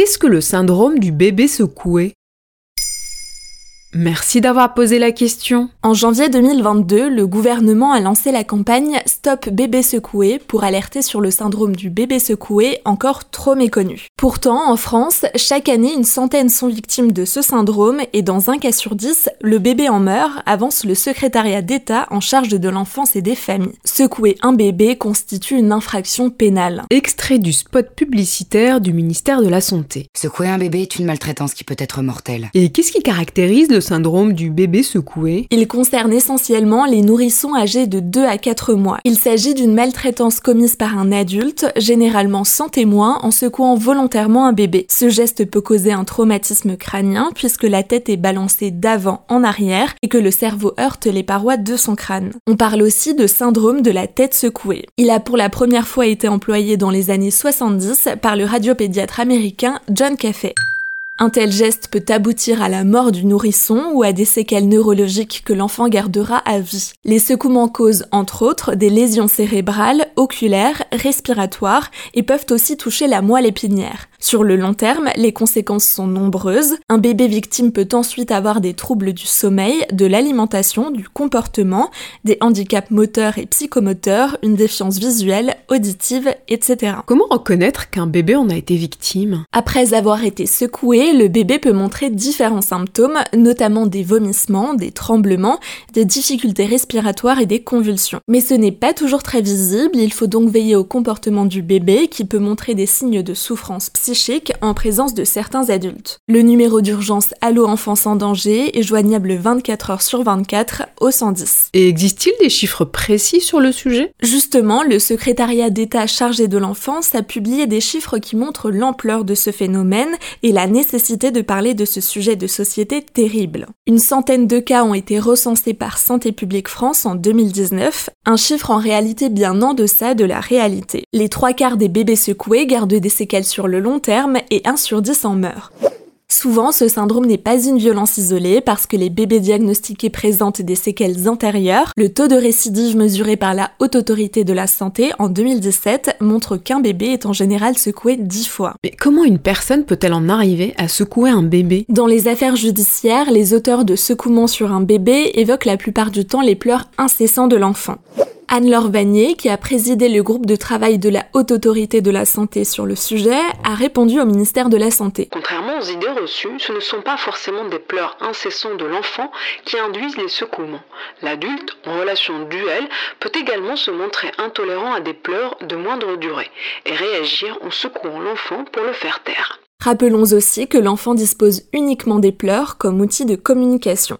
Qu'est-ce que le syndrome du bébé secoué? Merci d'avoir posé la question. En janvier 2022, le gouvernement a lancé la campagne Stop bébé secoué pour alerter sur le syndrome du bébé secoué encore trop méconnu. Pourtant, en France, chaque année, une centaine sont victimes de ce syndrome et dans un cas sur dix, le bébé en meurt, avance le secrétariat d'État en charge de l'enfance et des familles. Secouer un bébé constitue une infraction pénale. Extrait du spot publicitaire du ministère de la Santé. Secouer un bébé est une maltraitance qui peut être mortelle. Et qu'est-ce qui caractérise le syndrome du bébé secoué Il concerne essentiellement les nourrissons âgés de 2 à 4 mois. Il s'agit d'une maltraitance commise par un adulte, généralement sans témoin, en secouant volontairement un bébé. Ce geste peut causer un traumatisme crânien puisque la tête est balancée d'avant en arrière et que le cerveau heurte les parois de son crâne. On parle aussi de syndrome de la tête secouée. Il a pour la première fois été employé dans les années 70 par le radiopédiatre américain John Caffey. Un tel geste peut aboutir à la mort du nourrisson ou à des séquelles neurologiques que l'enfant gardera à vie. Les secouements causent entre autres des lésions cérébrales, oculaires, respiratoires et peuvent aussi toucher la moelle épinière. Sur le long terme, les conséquences sont nombreuses. Un bébé victime peut ensuite avoir des troubles du sommeil, de l'alimentation, du comportement, des handicaps moteurs et psychomoteurs, une défiance visuelle, auditive, etc. Comment reconnaître qu'un bébé en a été victime? Après avoir été secoué, le bébé peut montrer différents symptômes, notamment des vomissements, des tremblements, des difficultés respiratoires et des convulsions. Mais ce n'est pas toujours très visible, il faut donc veiller au comportement du bébé qui peut montrer des signes de souffrance psychique en présence de certains adultes. Le numéro d'urgence Allo Enfance en danger est joignable 24 heures sur 24 au 110. Et existe-t-il des chiffres précis sur le sujet? Justement, le secrétariat d'État chargé de l'enfance a publié des chiffres qui montrent l'ampleur de ce phénomène et la nécessité de parler de ce sujet de société terrible. Une centaine de cas ont été recensés par Santé publique France en 2019, un chiffre en réalité bien en deçà de la réalité. Les trois quarts des bébés secoués gardent des séquelles sur le long terme et 1 sur 10 en meurt. Souvent, ce syndrome n'est pas une violence isolée parce que les bébés diagnostiqués présentent des séquelles antérieures. Le taux de récidive mesuré par la Haute Autorité de la Santé en 2017 montre qu'un bébé est en général secoué 10 fois. Mais comment une personne peut-elle en arriver à secouer un bébé? Dans les affaires judiciaires, les auteurs de secouements sur un bébé évoquent la plupart du temps les pleurs incessants de l'enfant. Anne-Laure Vanier, qui a présidé le groupe de travail de la Haute Autorité de la Santé sur le sujet, a répondu au ministère de la Santé. Contrairement aux idées reçues, ce ne sont pas forcément des pleurs incessants de l'enfant qui induisent les secouements. L'adulte, en relation duel, peut également se montrer intolérant à des pleurs de moindre durée et réagir en secouant l'enfant pour le faire taire. Rappelons aussi que l'enfant dispose uniquement des pleurs comme outil de communication.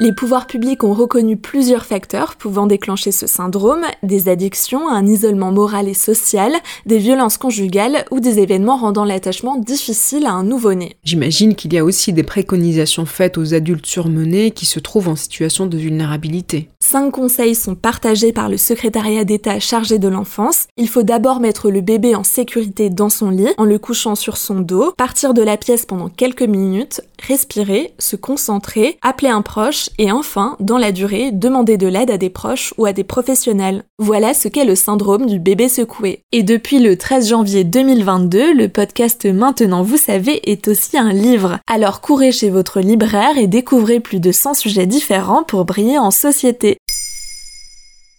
Les pouvoirs publics ont reconnu plusieurs facteurs pouvant déclencher ce syndrome, des addictions, un isolement moral et social, des violences conjugales ou des événements rendant l'attachement difficile à un nouveau-né. J'imagine qu'il y a aussi des préconisations faites aux adultes surmenés qui se trouvent en situation de vulnérabilité. Cinq conseils sont partagés par le secrétariat d'État chargé de l'enfance. Il faut d'abord mettre le bébé en sécurité dans son lit en le couchant sur son dos, partir de la pièce pendant quelques minutes, respirer, se concentrer, appeler un proche et enfin, dans la durée, demander de l'aide à des proches ou à des professionnels. Voilà ce qu'est le syndrome du bébé secoué. Et depuis le 13 janvier 2022, le podcast Maintenant vous savez est aussi un livre. Alors courez chez votre libraire et découvrez plus de 100 sujets différents pour briller en société.